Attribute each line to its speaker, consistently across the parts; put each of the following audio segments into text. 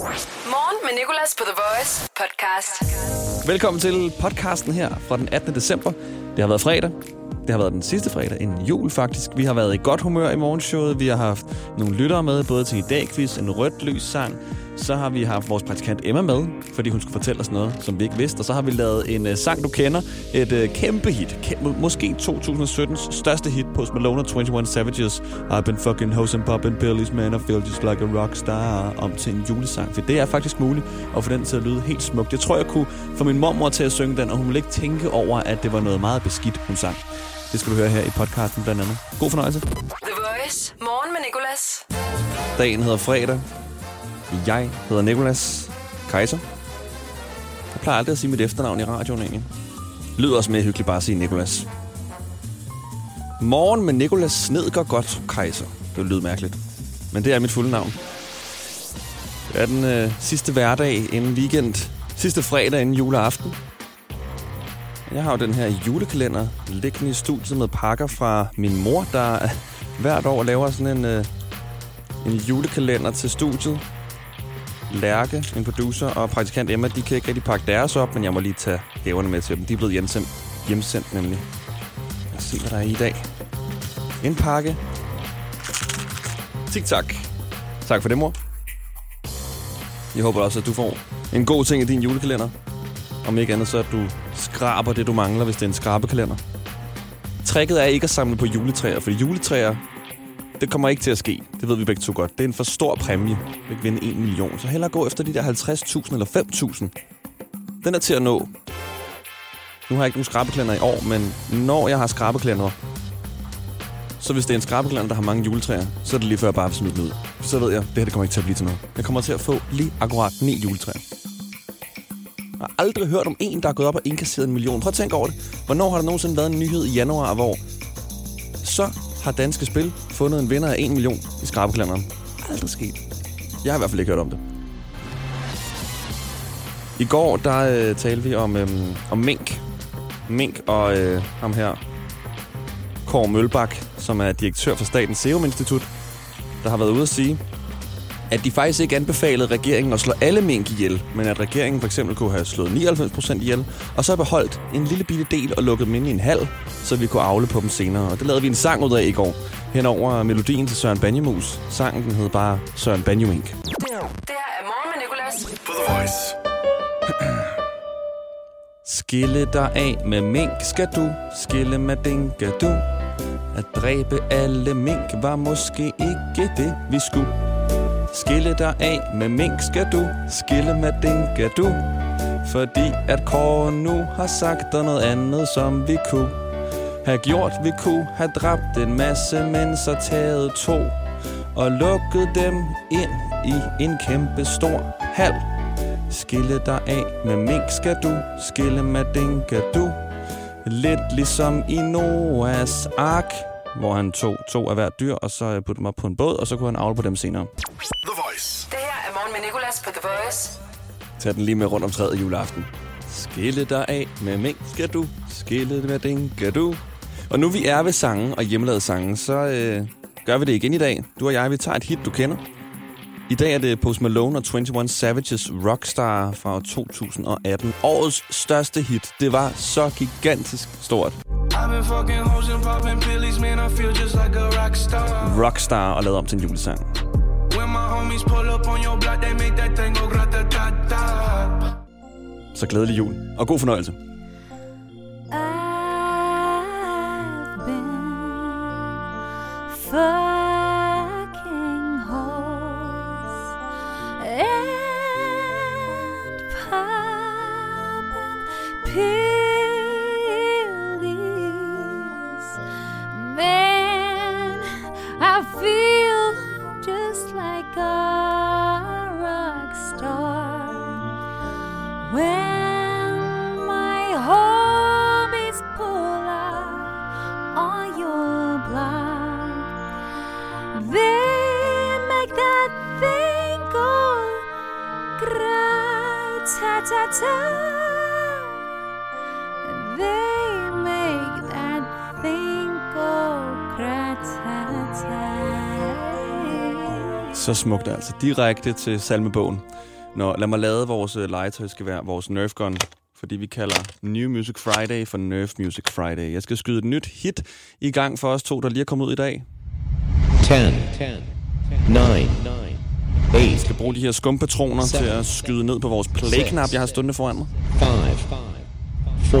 Speaker 1: Morgen med Nicolas på The Voice podcast.
Speaker 2: Velkommen til podcasten her fra den 18. december. Det har været fredag. Det har været den sidste fredag inden jul, faktisk. Vi har været i godt humør i morgenshowet. Vi har haft nogle lyttere med, både til i dag quiz, en rødt lys sang. Så har vi haft vores praktikant Emma med, fordi hun skulle fortælle os noget, som vi ikke vidste. Og så har vi lavet en uh, sang, du kender. Et uh, kæmpe hit. Kæmpe, måske 2017's største hit på Malone og 21 Savages. I've been fucking hoes and popping pillies, man. I feel just like a rockstar. Om til en julesang. For det er faktisk muligt at få den til at lyde helt smukt. Jeg tror, jeg kunne få min mormor til at synge den, og hun ville ikke tænke over, at det var noget meget beskidt, hun sang. Det skal du høre her i podcasten blandt andet. God fornøjelse.
Speaker 1: The Voice. Morgen med Nicolas.
Speaker 2: Dagen hedder fredag. Jeg hedder Nikolas Kaiser. Jeg plejer aldrig at sige mit efternavn i radioen egentlig. Lyder også mere hyggeligt bare at sige Nikolas. Morgen med Nikolas Snedger godt Kaiser. Det lyder mærkeligt. Men det er mit fulde navn. Det er den øh, sidste hverdag inden weekend. Sidste fredag inden juleaften. Jeg har jo den her julekalender liggende i studiet med pakker fra min mor, der hvert år laver sådan en, øh, en julekalender til studiet. Lærke, en producer, og praktikant Emma, de kan ikke rigtig pakke deres op, men jeg må lige tage gaverne med til dem. De er blevet hjemsendt, hjemsendt nemlig. Lad os se, hvad der er i dag. En pakke. Tik tak. Tak for det, mor. Jeg håber også, at du får en god ting i din julekalender. Om ikke andet, så at du skraber det, du mangler, hvis det er en skrabekalender. Tricket er ikke at samle på juletræer, for juletræer, det kommer ikke til at ske. Det ved vi begge to godt. Det er en for stor præmie. Du kan vinde 1 million. Så hellere gå efter de der 50.000 eller 5.000. Den er til at nå. Nu har jeg ikke nogen skrabeklænder i år, men når jeg har skrabeklænder, så hvis det er en skrabeklænder, der har mange juletræer, så er det lige før jeg bare vil smide den ud. Så ved jeg, det her det kommer ikke til at blive til noget. Jeg kommer til at få lige akkurat 9 juletræer. Jeg har aldrig hørt om en, der er gået op og indkasseret en million. Prøv at tænke over det. Hvornår har der nogensinde været en nyhed i januar, hvor så har Danske Spil fundet en vinder af 1 million i skrabeklænderen. Aldrig sket. Jeg har i hvert fald ikke hørt om det. I går, der øh, talte vi om, øh, om mink. Mink og øh, ham her, Kåre Mølbak, som er direktør for Statens Serum Institut, der har været ude at sige, at de faktisk ikke anbefalede regeringen at slå alle mink ihjel, men at regeringen for eksempel kunne have slået 99% ihjel, og så beholdt en lille bitte del og lukket dem ind i en hal, så vi kunne afle på dem senere. Og det lavede vi en sang ud af i går, hen over melodien til Søren Banjemus. Sangen den hed bare Søren Banjemink.
Speaker 1: Det her er Morgen med Nicolas.
Speaker 3: På The Voice.
Speaker 2: Skille dig af med mink skal du, skille med dinke du. At dræbe alle mink var måske ikke det, vi skulle. Skille dig af med mink skal du, skille med dinke du. Fordi at Kåre nu har sagt der noget andet, som vi kunne have gjort. Vi kunne have dræbt en masse, men så taget to. Og lukket dem ind i en kæmpe stor hal. Skille dig af med mink skal du, skille med dinke du. Lidt ligesom i Noahs ark, hvor han tog to af hvert dyr, og så puttede dem op på en båd, og så kunne han avle på dem senere.
Speaker 3: The Voice.
Speaker 1: Det her er Morgen med Nicolas på The Voice.
Speaker 2: Tag den lige med rundt om træet juleaften. Skille dig af med mink skal du, skille med dinke du. Og nu vi er ved sangen og hjemmelavede sange, så øh, gør vi det igen i dag. Du og jeg, vi tager et hit, du kender. I dag er det Post Malone og 21 Savages Rockstar fra 2018. Årets største hit. Det var så gigantisk stort. Rockstar og lavet om til en julesang. Så glædelig jul. Og god fornøjelse.
Speaker 4: I've been
Speaker 2: Så smukt altså. Direkte til salmebogen. Nå, lad mig lade vores øh, legetøj skal være vores Nerf Gun, fordi vi kalder New Music Friday for Nerf Music Friday. Jeg skal skyde et nyt hit i gang for os to, der lige er kommet ud i dag.
Speaker 3: 10, 9, 8,
Speaker 2: Jeg skal bruge de her skumpatroner til at skyde ned på vores play-knap, jeg har stående foran mig.
Speaker 3: 5, 4,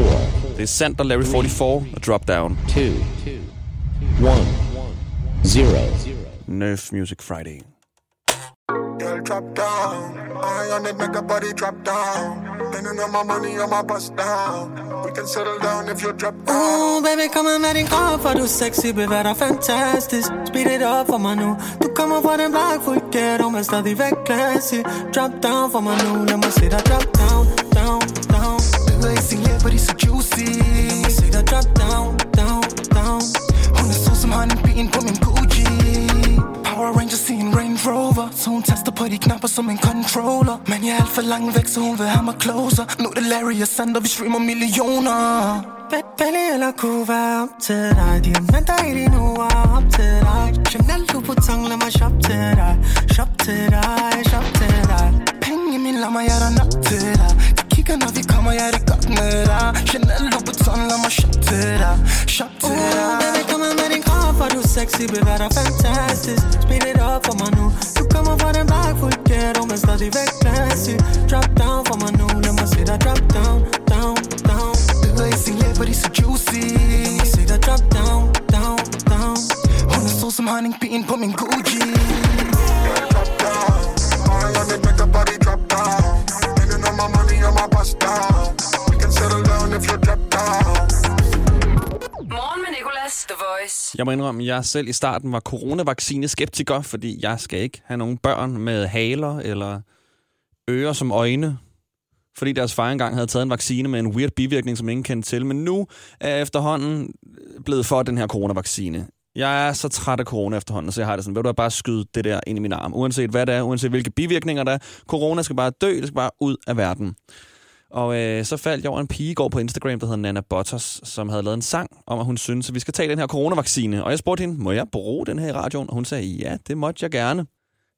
Speaker 2: Det er Sander Larry 44 og Drop Down.
Speaker 3: 2, 1, 0.
Speaker 2: Nerf Music Friday.
Speaker 5: Girl, drop down. I on it, make a body drop down. Spending all my money on my bust down. We can settle down if you drop down.
Speaker 6: Uh, baby, kom med din krop, for du sexy, bevæger dig fantastisk Speed it up for mig nu Du kommer fra den black full ghetto, men stadigvæk classy Drop down for mig nu, lad mig se dig drop down, down, down
Speaker 5: The lazy lip, but it's so juicy.
Speaker 6: Lad mig se dig drop down, down, down
Speaker 5: Hun er så som honeybien på min Gucci. I en Range Rover. Så hun taster på de knapper som en controller. Men jeg er alt for langt væk, så hun vil have mig closer. Nu er det Larry og Sander, vi streamer millioner.
Speaker 6: Be- Belly eller være op til dig Diamanter i dine uger op til dig Chanel Louboutin, lad mig shop til dig Shop til dig, shop til dig
Speaker 5: Penge i min lommer, jeg er der nok til dig. De kigger, når vi kommer, jeg er det godt med dig. Chanel Louboutin, lad mig shop til dig. Shop til dig.
Speaker 6: Baby, kom med din krop, for du er sexy, bevæger dig fantastisk Speed it up for mig nu Du kommer fra den black full ghetto, men stadigvæk classy Drop down for mig nu, lad mig se dig drop down, down, down
Speaker 5: The lazy lip, but it's so juicy.
Speaker 6: Se dig drop down, down, down
Speaker 5: Hun er så som honeybien på min Gucci. Drop down. I on it, make a body drop down. Spending all my money on my bust
Speaker 1: The Voice.
Speaker 2: Jeg må indrømme, at jeg selv i starten var coronavaccine-skeptiker, fordi jeg skal ikke have nogen børn med haler eller ører som øjne. Fordi deres far engang havde taget en vaccine med en weird bivirkning, som ingen kendte til. Men nu er jeg efterhånden blevet for den her coronavaccine. Jeg er så træt af corona efterhånden, så jeg har det sådan, vil du bare skyde det der ind i min arm. Uanset hvad det er, uanset hvilke bivirkninger der er. Corona skal bare dø, det skal bare ud af verden. Og øh, så faldt jeg over en pige i går på Instagram, der hedder Nana Bottas, som havde lavet en sang om, at hun synes, at vi skal tage den her coronavaccine. Og jeg spurgte hende, må jeg bruge den her i radioen? Og hun sagde, ja, det måtte jeg gerne.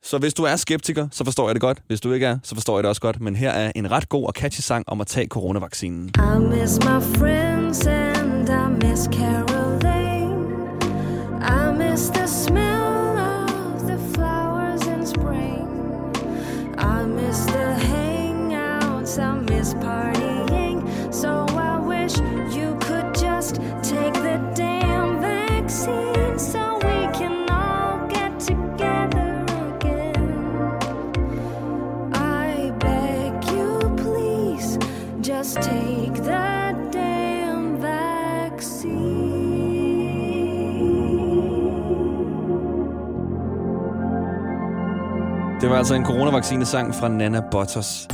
Speaker 2: Så hvis du er skeptiker, så forstår jeg det godt. Hvis du ikke er, så forstår jeg det også godt. Men her er en ret god og catchy sang om at tage coronavaccinen.
Speaker 4: I miss my friends and I miss Caroline. I miss the smell I partying. So I wish you could just take the damn vaccine so we can all get together again. I beg you, please, just take the damn vaccine.
Speaker 2: Det var altså en coronavaccinesang fra Nana Bottas.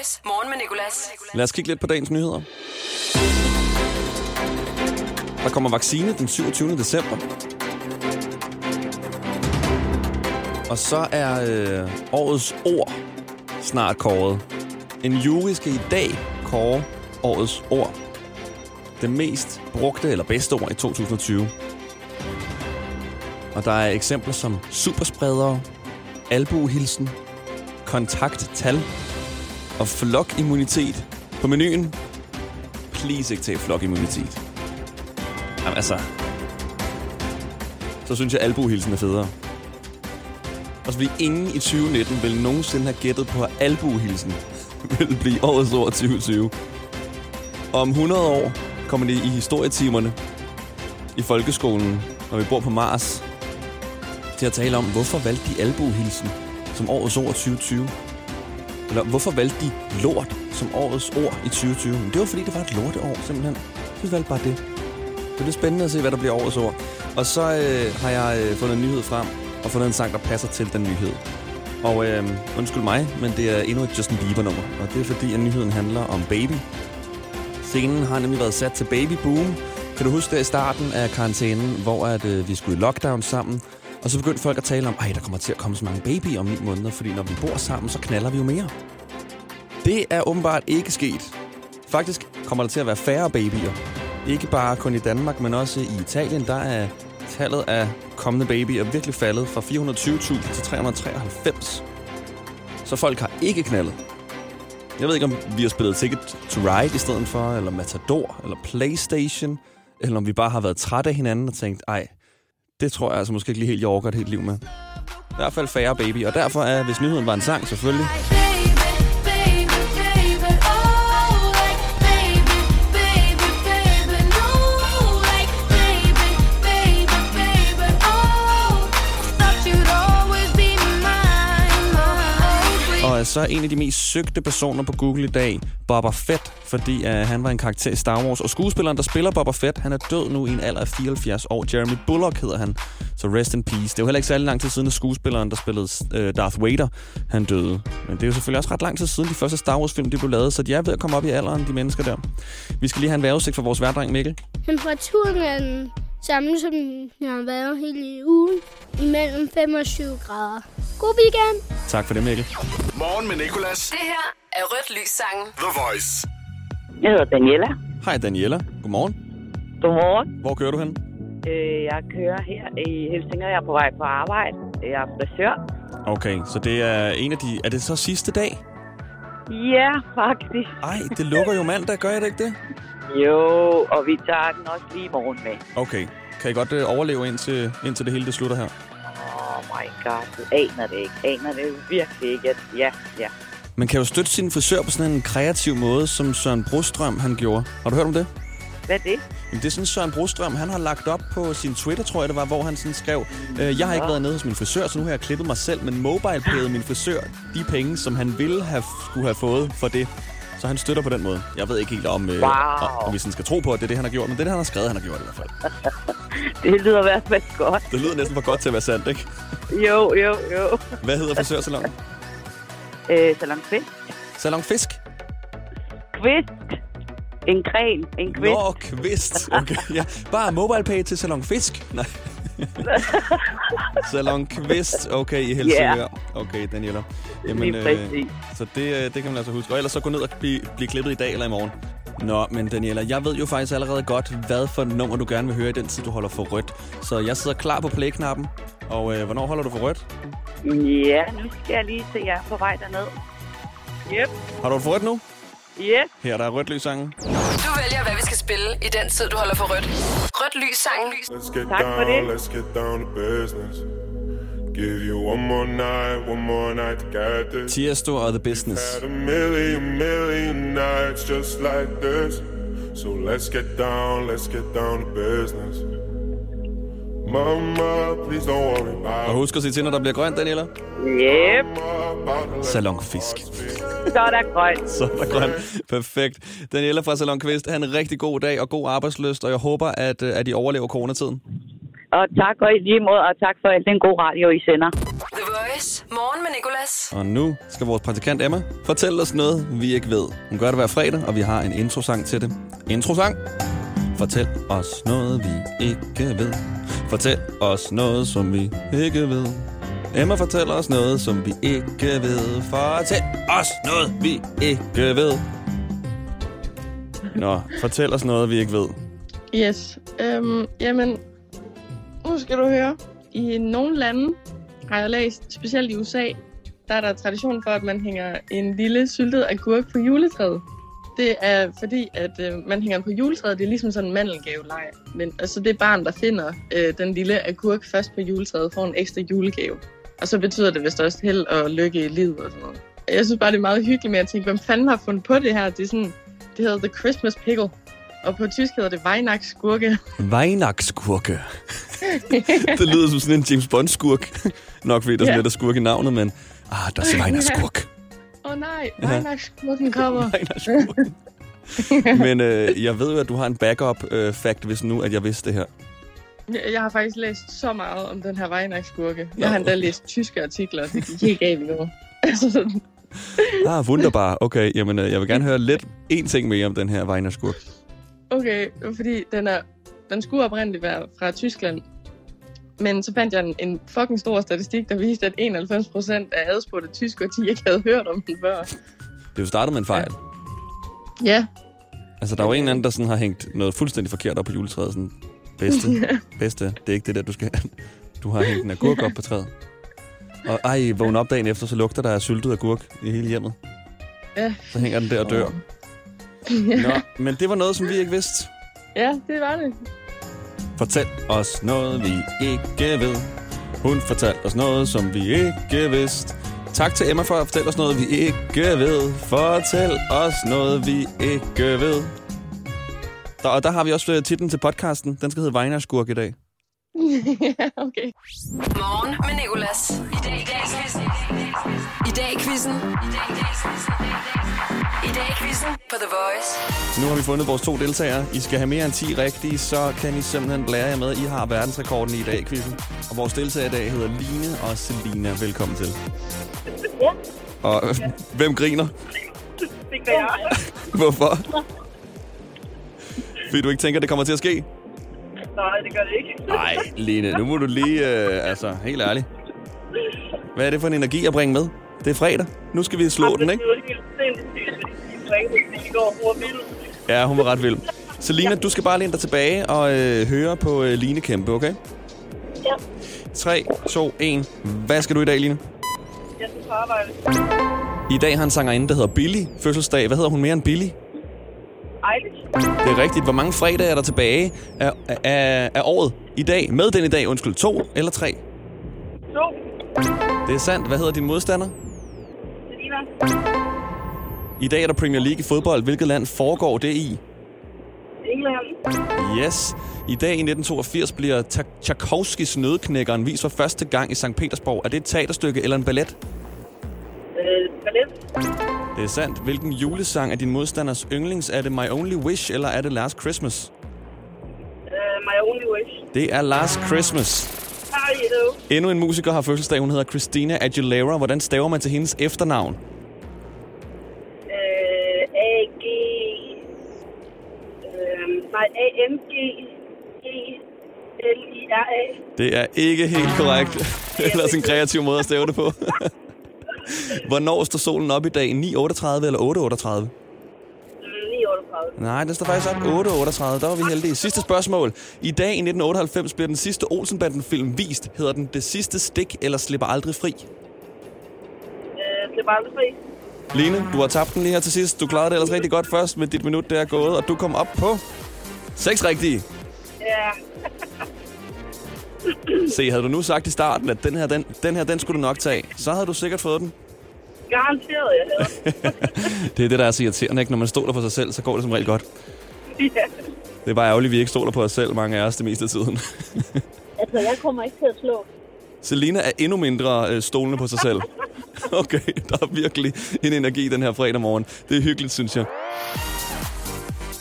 Speaker 1: Voice. Morgen med Nicolas.
Speaker 2: Lad os kigge lidt på dagens nyheder. Der kommer vaccine den 27. december. Og så er øh, årets ord snart kåret. En jury skal i dag kåre årets ord. Det mest brugte eller bedste ord i 2020. Og der er eksempler som superspredere, albuehilsen, kontakttal og flokimmunitet på menuen. Please ikke tage flokimmunitet. Jamen altså, så synes jeg, at albuehilsen er federe. Og så ingen i 2019 vil nogensinde have gættet på, at albuhilsen vil blive årets ord 2020. Og om 100 år kommer det i historietimerne i folkeskolen, når vi bor på Mars, til at tale om, hvorfor valgte de albuehilsen som årets ord 2020. Eller hvorfor valgte de lort som årets ord i 2020? Men det var fordi, det var et lorteår, simpelthen. De valgte bare det. Det bliver spændende at se, hvad der bliver årets ord. Og så øh, har jeg øh, fundet en nyhed frem, og fundet en sang, der passer til den nyhed. Og øh, undskyld mig, men det er endnu et Justin Bieber-nummer. Og det er fordi, at nyheden handler om Baby. Scenen har nemlig været sat til Baby Boom. Kan du huske det i starten af karantænen, hvor at, øh, vi skulle i lockdown sammen? Og så begyndte folk at tale om, at der kommer til at komme så mange babyer om ni måneder, fordi når vi bor sammen, så knaller vi jo mere. Det er åbenbart ikke sket. Faktisk kommer der til at være færre babyer. Ikke bare kun i Danmark, men også i Italien. Der er Tallet af kommende babyer virkelig faldet fra 420.000 til 393. Så folk har ikke knaldet. Jeg ved ikke, om vi har spillet Ticket to Ride i stedet for, eller Matador, eller Playstation, eller om vi bare har været trætte af hinanden og tænkt, ej, det tror jeg altså måske ikke lige helt, jeg overgår et helt liv med. I hvert fald færre baby, og derfor er, hvis nyheden var en sang, selvfølgelig, så er en af de mest søgte personer på Google i dag, Boba Fett, fordi uh, han var en karakter i Star Wars. Og skuespilleren, der spiller Boba Fett, han er død nu i en alder af 74 år. Jeremy Bullock hedder han, så rest in peace. Det er jo heller ikke særlig lang tid siden, at skuespilleren, der spillede uh, Darth Vader, han døde. Men det er jo selvfølgelig også ret lang tid siden, de første Star Wars-film de blev lavet, så de er ved at komme op i alderen, de mennesker der. Vi skal lige have en vejrudsigt for vores værdreng, Mikkel.
Speaker 7: Temperaturen er den samme, som den har været hele ugen. Imellem 5 og 7 grader. God weekend!
Speaker 2: Tak for det, Mikkel.
Speaker 8: Morgen med Nicolas.
Speaker 1: Det her er Rødt Lys sangen.
Speaker 8: The Voice.
Speaker 9: Jeg hedder Daniela.
Speaker 2: Hej Daniela. Godmorgen.
Speaker 9: Godmorgen.
Speaker 2: Hvor kører du hen?
Speaker 9: Øh, jeg kører her i Helsingør. Jeg er på vej på arbejde. Jeg er frisør.
Speaker 2: Okay, så det er en af de... Er det så sidste dag?
Speaker 9: Ja, faktisk.
Speaker 2: Ej, det lukker jo mandag, gør jeg det ikke det?
Speaker 9: Jo, og vi tager den også lige i morgen med.
Speaker 2: Okay. Kan I godt øh, overleve indtil, indtil det hele det slutter her?
Speaker 9: Oh my god, du aner det ikke. Aner det virkelig ikke. Ja, ja.
Speaker 2: Man kan jo støtte sin frisør på sådan en kreativ måde, som Søren Brostrøm han gjorde. Har du hørt om det?
Speaker 9: Hvad er det?
Speaker 2: Jamen, det er sådan, Søren Brostrøm, han har lagt op på sin Twitter, tror jeg det var, hvor han sådan skrev, øh, jeg har ikke været nede hos min frisør, så nu har jeg klippet mig selv, men mobile min frisør de penge, som han ville have, skulle have fået for det. Så han støtter på den måde. Jeg ved ikke helt om, øh,
Speaker 9: Wow.
Speaker 2: om, vi sådan skal tro på, at det er det, han har gjort, men det er det, han har skrevet, han har gjort i hvert fald.
Speaker 9: Det lyder i hvert fald godt.
Speaker 2: Det lyder næsten for godt til at være sandt, ikke?
Speaker 9: Jo, jo, jo.
Speaker 2: Hvad hedder frisørsalongen?
Speaker 9: Øh, Salon Fisk.
Speaker 2: Salon Fisk?
Speaker 9: Kvist. En gren. En kvist.
Speaker 2: Nå, kvist. Okay, ja. Bare MobilePay til Salon Fisk? Nej. Salon Kvist, okay, i Helsingør.
Speaker 9: Ja.
Speaker 2: Okay, Daniela.
Speaker 9: Lige præcis.
Speaker 2: så det, øh, det kan man altså huske. Og ellers så gå ned og blive, blive klippet i dag eller i morgen. Nå, men Daniela, jeg ved jo faktisk allerede godt, hvad for et nummer du gerne vil høre i den tid, du holder for rødt. Så jeg sidder klar på play-knappen. Og øh, hvornår holder du for rødt?
Speaker 9: Ja, nu skal jeg lige se, jeg er på vej derned. Yep.
Speaker 2: Har du for rødt nu?
Speaker 9: Yes.
Speaker 2: Her der er rødt lyssangen.
Speaker 1: Du vælger, skal spille i den tid, du holder for rødt. Rødt Lys sangen.
Speaker 10: Let's get
Speaker 9: Tak for
Speaker 10: down,
Speaker 9: det.
Speaker 10: let's get down to business. Give you one more night, one more night to get this.
Speaker 2: Tiesto og The Business.
Speaker 10: Had a million, million nights just like this. So let's get down, let's get down to business. Mama, please don't worry
Speaker 2: Og
Speaker 10: about
Speaker 2: husk at sige til, når der bliver grønt, Daniela.
Speaker 9: Yep.
Speaker 2: Salon Fisk.
Speaker 9: Så er der grønt.
Speaker 2: Så er der grønt. Perfekt. Daniela fra Salon Kvist, have en rigtig god dag og god arbejdsløst, og jeg håber, at, øh, at I overlever coronatiden.
Speaker 9: Og tak og i lige måde, og tak for alt den gode radio, I sender.
Speaker 1: The Voice. Morgen med Nicolas.
Speaker 2: Og nu skal vores praktikant Emma fortælle os noget, vi ikke ved. Hun gør det hver fredag, og vi har en introsang til det. Introsang. Fortæl os noget, vi ikke ved. Fortæl os noget, som vi ikke ved. Emma fortæller os noget, som vi ikke ved. Fortæl os noget, vi ikke ved. Nå, fortæl os noget, vi ikke ved.
Speaker 11: Yes. Øhm, jamen, nu skal du høre. I nogle lande har jeg læst, specielt i USA, der er der tradition for, at man hænger en lille syltet agurk på juletræet. Det er fordi, at øh, man hænger på juletræet. Det er ligesom sådan en mandelgaveleg. Men altså, det barn, der finder øh, den lille agurk først på juletræet, får en ekstra julegave. Og så betyder det vist også held og lykke i livet og sådan noget. Jeg synes bare, det er meget hyggeligt med at tænke, hvem fanden har fundet på det her? Det er sådan, det hedder The Christmas Pickle. Og på tysk hedder det Weihnachtsskurke.
Speaker 2: Weihnachtsskurke. det lyder som sådan en James Bond-skurk. Nok fordi der er lidt af skurk i navnet, men... Ah, der er Weihnachtsskurk.
Speaker 11: Åh oh, nej,
Speaker 2: Ja.
Speaker 11: Weihnachtsskurken kommer.
Speaker 2: Men øh, jeg ved jo, at du har en backup-fact, hvis nu, at jeg vidste det her.
Speaker 11: Jeg, har faktisk læst så meget om den her Weihnachtsskurke. Jeg har endda læst tyske artikler. Det gik helt galt nu. Altså sådan,
Speaker 2: Ah, wunderbar. Okay, jamen, øh, jeg vil gerne høre lidt en ting mere om den her Weihnachtsskurk.
Speaker 11: okay, fordi den, er, den skulle oprindeligt være fra Tyskland. Men så fandt jeg en, en fucking stor statistik, der viste, at 91% af adspurgte tyskere, de ikke havde hørt om den før.
Speaker 2: Det er jo startet med en fejl.
Speaker 11: Ja,
Speaker 2: Altså, der er jo en eller anden, der sådan har hængt noget fuldstændig forkert op på juletræet. Sådan, Bedste. Bedste. Det er ikke det der, du skal... Du har hængt en agurk op på træet. Og ej, vågn op dagen efter, så lugter der af syltet agurk i hele hjemmet.
Speaker 11: Ja.
Speaker 2: Så hænger den der og dør. Nå, men det var noget, som vi ikke vidste.
Speaker 11: ja, det var det.
Speaker 2: Fortæl os noget, vi ikke ved. Hun fortalte os noget, som vi ikke vidste. Tak til Emma for at fortælle os noget, vi ikke ved. Fortæl os noget, vi ikke ved. Der, og der har vi også øh, titlen til podcasten. Den skal hedde Vejnerskurk i dag
Speaker 11: ja, okay.
Speaker 1: Morgen med Nicolas. I dag i dag quizzen. I dag quizzen. I dag quizzen på The Voice.
Speaker 2: Nu har vi fundet vores to deltagere. I skal have mere end 10 rigtige, så kan I simpelthen blære jer med. I har verdensrekorden i dag, quizzen. Og vores deltager i dag hedder Line og Selina. Velkommen til.
Speaker 12: Ja,
Speaker 2: Og øh, hvem griner?
Speaker 12: det gør jeg.
Speaker 2: Hvorfor? Fordi du ikke tænker, det kommer til at ske?
Speaker 12: Nej, det gør det ikke.
Speaker 2: Nej, Line, nu må du lige... Øh, altså, helt ærligt. Hvad er det for en energi at bringe med? Det er fredag. Nu skal vi slå den, ikke?
Speaker 12: Det er jo helt sindssygt.
Speaker 2: Ja, hun var ret vild. Selina, du skal bare læne dig tilbage og øh, høre på øh, Line kæmpe, okay?
Speaker 12: Ja,
Speaker 2: 3, 2, 1. Hvad skal du i dag, Line?
Speaker 12: jeg skal på arbejde.
Speaker 2: I dag har en sangerinde, der hedder Billy. Fødselsdag. Hvad hedder hun mere end Billy?
Speaker 12: Eilish.
Speaker 2: Det er rigtigt. Hvor mange fredage er der tilbage af, af, af året i dag? Med den i dag, undskyld. To eller tre?
Speaker 12: To.
Speaker 2: Det er sandt. Hvad hedder din modstander?
Speaker 12: Selina.
Speaker 2: I dag er der Premier League i fodbold. Hvilket land foregår det i?
Speaker 12: England.
Speaker 2: Yes. I dag i 1982 bliver Tchaikovskis Nødknækkeren vist for første gang i St. Petersborg. Er det et teaterstykke eller en ballet?
Speaker 12: Ballet.
Speaker 2: Det er sandt. Hvilken julesang er din modstanders yndlings? Er det My Only Wish, eller er det Last Christmas?
Speaker 12: Øh, my only wish.
Speaker 2: Det er Last Christmas.
Speaker 12: Do?
Speaker 2: Endnu en musiker har fødselsdag. Hun hedder Christina Aguilera. Hvordan staver man til hendes efternavn?
Speaker 12: Øh, A-G... Øh, nej, A-M-G... E-L-I-R-A.
Speaker 2: Det er ikke helt korrekt. Ellers en kreativ måde at stave det på. Hvornår står solen op i dag? 9.38 eller 8.38?
Speaker 12: Mm, 938.
Speaker 2: Nej, den står faktisk op 8.38. Der var vi heldige. Sidste spørgsmål. I dag i 1998 bliver den sidste Olsenbanden-film vist. Hedder den Det sidste stik eller Slipper aldrig fri?
Speaker 12: Øh, det er bare fri.
Speaker 2: Line, du har tabt den lige her til sidst. Du klarede det ellers rigtig godt først, men dit minut der er gået, og du kom op på seks rigtige.
Speaker 12: Ja.
Speaker 2: Se, havde du nu sagt i starten, at den her, den, den her, den skulle du nok tage, så havde du sikkert fået den.
Speaker 12: Garanteret, jeg hedder.
Speaker 2: Det er det, der er så irriterende, ikke? Når man stoler på sig selv, så går det som regel godt.
Speaker 12: ja.
Speaker 2: Det er bare ærgerligt, at vi ikke stoler på os selv, mange af os, det meste af tiden.
Speaker 12: Altså, jeg kommer ikke til at slå.
Speaker 2: Selina er endnu mindre øh, stolende på sig selv. Okay, der er virkelig en energi den her fredag morgen. Det er hyggeligt, synes jeg.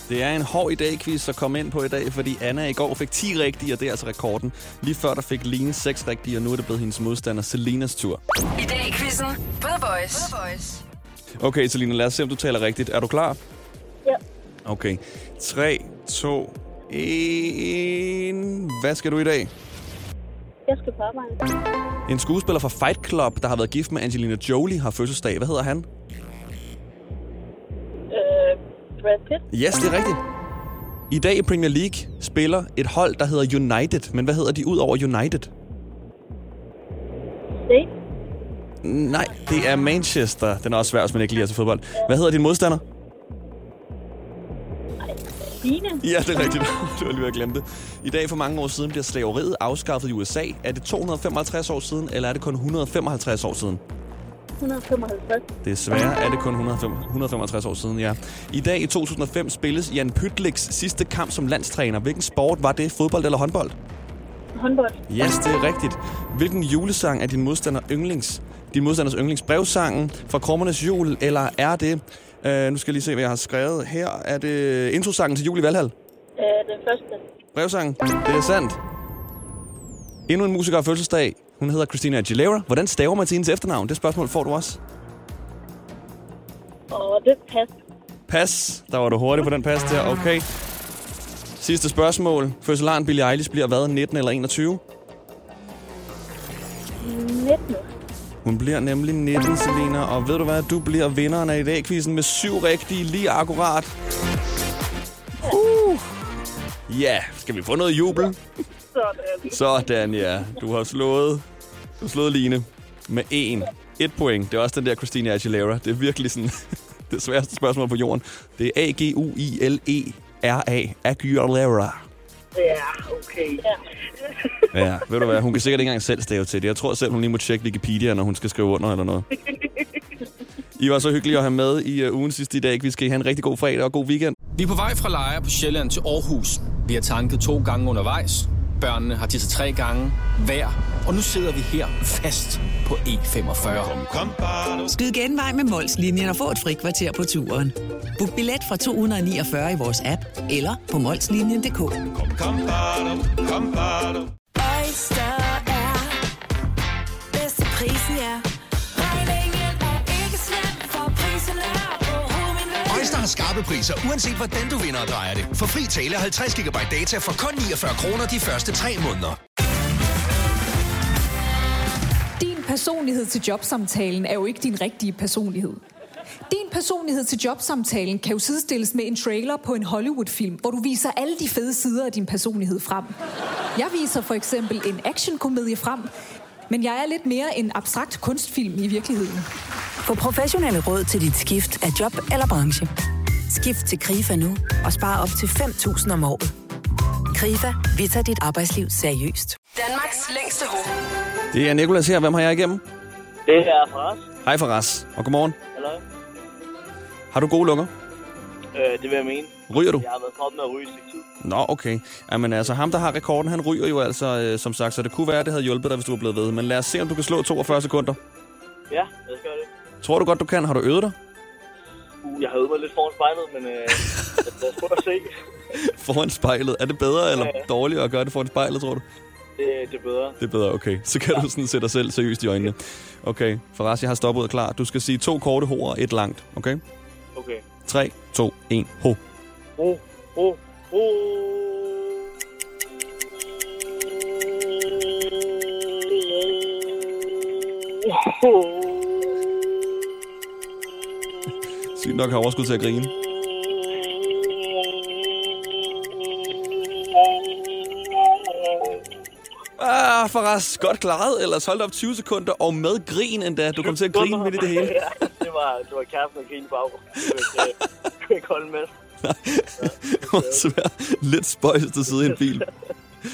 Speaker 2: Det er en hård i dag quiz at komme ind på i dag, fordi Anna i går fik 10 rigtige, og det er altså rekorden. Lige før der fik Line 6 rigtige, og nu er det blevet hendes modstander Selinas tur.
Speaker 1: I dag i quizzen på The Voice. The Voice.
Speaker 2: Okay, Selina, lad os se, om du taler rigtigt. Er du klar?
Speaker 12: Ja.
Speaker 2: Okay. 3, 2, 1... Hvad skal du i dag?
Speaker 12: Jeg skal på arbejde.
Speaker 2: En skuespiller fra Fight Club, der har været gift med Angelina Jolie, har fødselsdag. Hvad hedder han?
Speaker 12: Brad Pitt.
Speaker 2: Yes, det er rigtigt. I dag i Premier League spiller et hold, der hedder United. Men hvad hedder de ud over United?
Speaker 12: State.
Speaker 2: Nej, det er Manchester. Den er også svær, hvis man ikke lige er til fodbold. Hvad hedder din modstander?
Speaker 12: Stine.
Speaker 2: Ja, det er rigtigt. Du var lige ved at glemme det. I dag for mange år siden bliver slaveriet afskaffet i USA. Er det 255 år siden, eller er det kun 155 år siden?
Speaker 12: 155.
Speaker 2: Desværre er det kun 105 155 år siden, ja. I dag i 2005 spilles Jan Pytliks sidste kamp som landstræner. Hvilken sport var det? Fodbold eller håndbold?
Speaker 12: Håndbold.
Speaker 2: Yes, det er rigtigt. Hvilken julesang er din modstander yndlings? Din modstanders yndlings brevsangen fra Krummernes Jul, eller er det... Øh, nu skal jeg lige se, hvad jeg har skrevet. Her er det introsangen til Jul i Valhall.
Speaker 12: Øh, den første.
Speaker 2: Brevsangen. Det er sandt. Endnu en musiker fødselsdag. Hun hedder Christina Aguilera. Hvordan staver man til hendes efternavn? Det spørgsmål får du også.
Speaker 12: Og det pas.
Speaker 2: Pas. Der var du hurtig på den pas der. Okay. Sidste spørgsmål. Fødselaren Billie Eilish bliver hvad? 19 eller 21?
Speaker 12: 19.
Speaker 2: Hun bliver nemlig 19, Selina. Og ved du hvad? Du bliver vinderen af i dag quizzen med syv rigtige lige akkurat. Uh. Ja, skal vi få noget jubel?
Speaker 12: Sådan.
Speaker 2: Sådan, ja. Du har slået, du har slået Line med en. Et point. Det er også den der Christina Aguilera. Det er virkelig sådan det sværeste spørgsmål på jorden. Det er A-G-U-I-L-E-R-A. Aguilera.
Speaker 12: Ja, okay. Ja.
Speaker 2: Ja, ved du hvad? Hun kan sikkert ikke engang selv stave til det. Jeg tror selv, hun lige må tjekke Wikipedia, når hun skal skrive under eller noget. I var så hyggelige at have med i uh, ugen sidste i dag. Vi skal have en rigtig god fredag og god weekend.
Speaker 13: Vi er på vej fra Lejre på Sjælland til Aarhus. Vi har tanket to gange undervejs. Børnene har tisset tre gange hver. Og nu sidder vi her fast på E45.
Speaker 14: Skyd genvej med Molslinjen og få et fri kvarter på turen. Book billet fra 249 i vores app eller på molslinjen.dk.
Speaker 4: Oyster er bedst til prisen, ja.
Speaker 15: Har skarpe priser, uanset hvordan du vinder og drejer det. For fri tale 50 GB data for kun 49 kroner de første 3 måneder.
Speaker 16: Din personlighed til jobsamtalen er jo ikke din rigtige personlighed. Din personlighed til jobsamtalen kan jo sidestilles med en trailer på en Hollywood-film, hvor du viser alle de fede sider af din personlighed frem. Jeg viser for eksempel en actionkomedie frem, men jeg er lidt mere en abstrakt kunstfilm i virkeligheden.
Speaker 17: Få professionelle råd til dit skift af job eller branche. Skift til KRIFA nu og spare op til 5.000 om året. KRIFA, vi tager dit arbejdsliv seriøst.
Speaker 1: Danmarks længste hoved.
Speaker 2: Det er Nikolas her. Hvem har jeg igennem?
Speaker 12: Det er Faras.
Speaker 2: Hej Faras, og godmorgen.
Speaker 12: Hallo.
Speaker 2: Har du gode lunger?
Speaker 12: Øh, det vil jeg mene.
Speaker 2: Ryger du?
Speaker 12: Jeg har været stoppet med at ryge i.
Speaker 2: Nå, okay. Jamen altså, ham der har rekorden, han ryger jo altså, øh, som sagt, så det kunne være, at det havde hjulpet dig, hvis du var blevet ved. Men lad os se, om du kan slå 42 sekunder.
Speaker 12: Ja, jeg skal gøre det.
Speaker 2: Tror du godt, du kan? Har du øvet dig?
Speaker 12: Uh, jeg har øvet mig lidt foran spejlet, men øh, lad os prøve at se.
Speaker 2: Foran spejlet. Er det bedre eller
Speaker 12: Ja, ja.
Speaker 2: dårligere at gøre det foran spejlet, tror du?
Speaker 12: Det, det er bedre.
Speaker 2: Det er bedre, okay. Så kan du sådan sætte dig selv seriøst i øjnene. Okay, Faras, jeg har stoppet og klar. Du skal sige to korte hoer og et langt, okay?
Speaker 12: Okay.
Speaker 2: 3, 2, 1, ho.
Speaker 12: Ro, ro, ro.
Speaker 2: Sygt nok har overskud til at grine. Ah, Faras, godt klaret. Ellers holdt op 20 sekunder, og med grin endda. Du kom til at grine midt i det hele.
Speaker 12: Ja, det var, det var kæresten, der grinede i baggrunden. Det kunne jeg ikke, holde med.
Speaker 2: Det var svært. Lidt spøjst at sidde i en bil.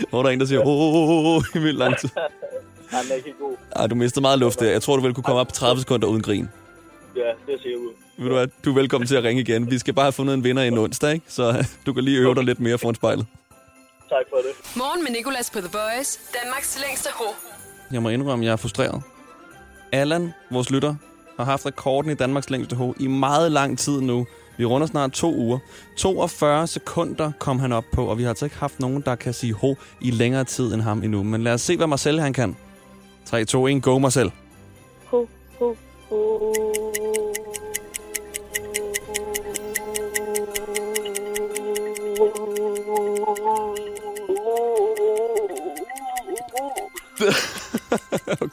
Speaker 2: Hvor der er en, der siger, åh, i vildt lang tid.
Speaker 12: Han er ikke god.
Speaker 2: Ej, du mistede meget luft der. Jeg tror, du vel kunne komme op på 30 sekunder uden grin.
Speaker 12: Ja, det ser ud.
Speaker 2: Ved du hvad, du er velkommen til at ringe igen. Vi skal bare have fundet en vinder i en onsdag, ikke? Så du kan lige øve dig lidt mere foran spejlet.
Speaker 12: Tak for det.
Speaker 1: Morgen med Nicolas på The Voice. Danmarks længste hoved.
Speaker 2: Jeg må indrømme, at jeg er frustreret. Allan, vores lytter, har haft rekorden i Danmarks længste ho i meget lang tid nu. Vi runder snart to uger. 42 sekunder kom han op på, og vi har altså ikke haft nogen, der kan sige ho i længere tid end ham endnu. Men lad os se, hvad Marcel han kan. 3, 2, 1, go Marcel.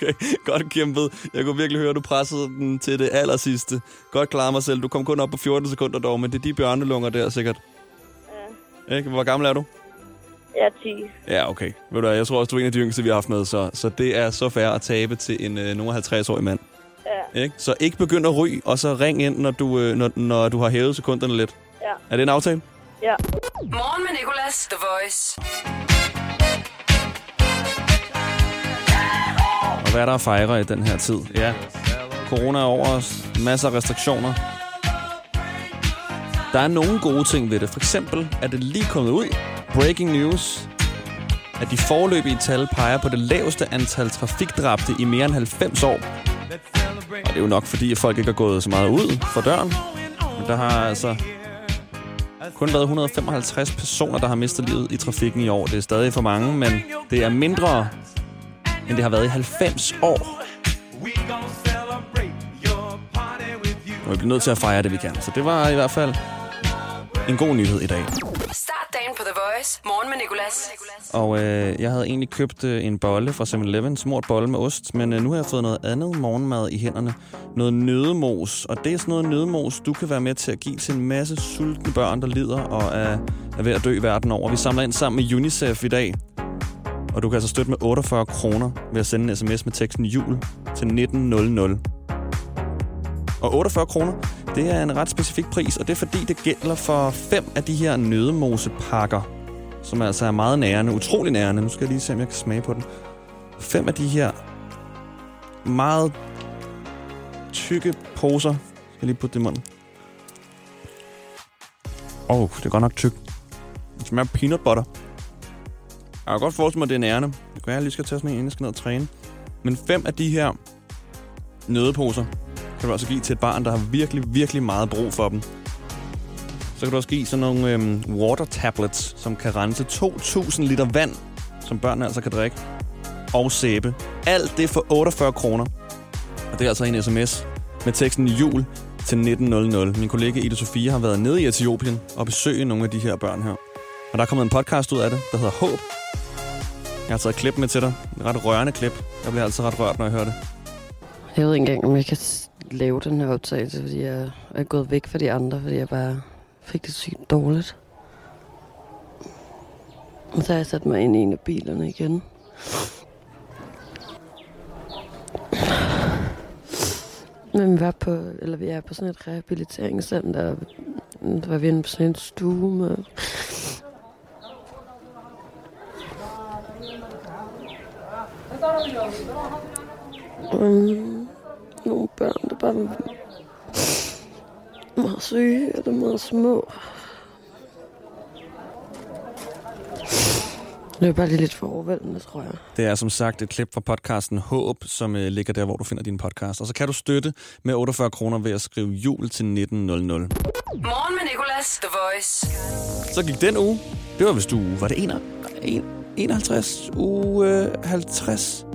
Speaker 2: Okay, godt kæmpet. Jeg kunne virkelig høre, at du pressede den til det aller sidste. Godt klaret mig selv. Du kom kun op på 14 sekunder dog, men det er de bjørnelunger der sikkert. Ja. Ikke? Hvor gammel er du?
Speaker 12: Jeg er 10.
Speaker 2: Ja, okay. Ved du hvad, jeg tror også, du er en af de yngste, vi har haft med, så, så det er så fair at tabe til en øh, nogen 50-årig mand.
Speaker 12: Ja.
Speaker 2: Ikke? Så ikke begynd at ryge, og så ring ind, når du, øh, når, når du har hævet sekunderne lidt.
Speaker 12: Ja.
Speaker 2: Er det en aftale?
Speaker 12: Ja.
Speaker 1: Morgen med Nicolas. The Voice.
Speaker 2: Og hvad er der at fejre i den her tid? Ja, corona er over os. Masser af restriktioner. Der er nogle gode ting ved det. For eksempel er det lige kommet ud. Breaking news. At de forløbige tal peger på det laveste antal trafikdræbte i mere end 90 år. Og det er jo nok fordi, at folk ikke har gået så meget ud for døren. Men der har altså kun været 155 personer, der har mistet livet i trafikken i år. Det er stadig for mange, men det er mindre, end det har været i 90 år. Og vi bliver nødt til at fejre det, vi kan. Så det var i hvert fald en god nyhed i dag.
Speaker 1: Start dagen på The Voice. Morgen med Nicolas.
Speaker 2: Og øh, jeg havde egentlig købt øh, en bolle fra 7-Eleven, smurt bolle med ost, men øh, nu har jeg fået noget andet morgenmad i hænderne. Noget nødemos, og det er sådan noget nødemos, du kan være med til at give til en masse sultne børn, der lider og er, er ved at dø verden over. Vi samler ind sammen med UNICEF i dag, og du kan altså støtte med 48 kroner ved at sende en sms med teksten jul til 1900. Og 48 kroner, det er en ret specifik pris, og det er fordi, det gælder for fem af de her nødemosepakker, som altså er meget nærende, utrolig nærende. Nu skal jeg lige se, om jeg kan smage på den. Fem af de her meget tykke poser. Jeg skal lige putte det i munden. Åh, oh, det er godt nok tyk. Det smager peanut butter. Jeg kan godt forestille mig, at det er nærende. Det kan være, at jeg lige skal tage sådan en, inden jeg skal ned og træne. Men fem af de her nødeposer kan du altså give til et barn, der har virkelig, virkelig meget brug for dem. Så kan du også give sådan nogle øhm, water tablets, som kan rense 2.000 liter vand, som børnene altså kan drikke. Og sæbe. Alt det for 48 kroner. Og det er altså en sms med teksten jul til 1900. Min kollega Ida Sofia har været nede i Etiopien og besøgt nogle af de her børn her. Og der er kommet en podcast ud af det, der hedder Håb. Jeg har taget et klip med til dig. Et ret rørende klip. Jeg bliver altid ret rørt, når jeg hører det.
Speaker 18: Jeg ved ikke engang, om jeg kan lave den her optagelse, fordi jeg er gået væk fra de andre, fordi jeg bare fik det sygt dårligt. Og så har jeg sat mig ind i en af bilerne igen. Men vi var på, eller vi er på sådan et rehabiliteringscenter. Der var vi inde på sådan en stue med um, nogle børn, der bare var meget syge, eller meget små. Det er bare lige lidt for overvældende, tror jeg.
Speaker 2: Det er som sagt et klip fra podcasten Håb, som øh, ligger der, hvor du finder din podcast. Og så kan du støtte med 48 kroner ved at skrive jul til 1900.
Speaker 1: Morgen med Nicolas. The Voice.
Speaker 2: Så gik den uge. Det var hvis du... Var det 51? 51? Uge øh, 50?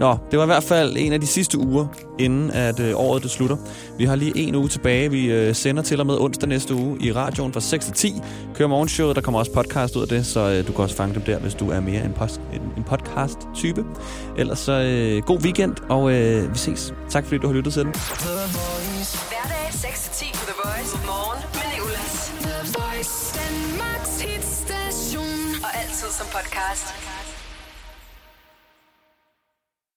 Speaker 2: Nå, det var i hvert fald en af de sidste uger, inden at øh, året det slutter. Vi har lige en uge tilbage. Vi øh, sender til og med onsdag næste uge i radioen fra 6 til 10. Kører morgenshowet, der kommer også podcast ud af det, så øh, du kan også fange dem der, hvis du er mere en, post, en, en podcast-type. Ellers så øh, god weekend, og øh, vi ses. Tak fordi du har lyttet til den.
Speaker 1: Wilson Podcast.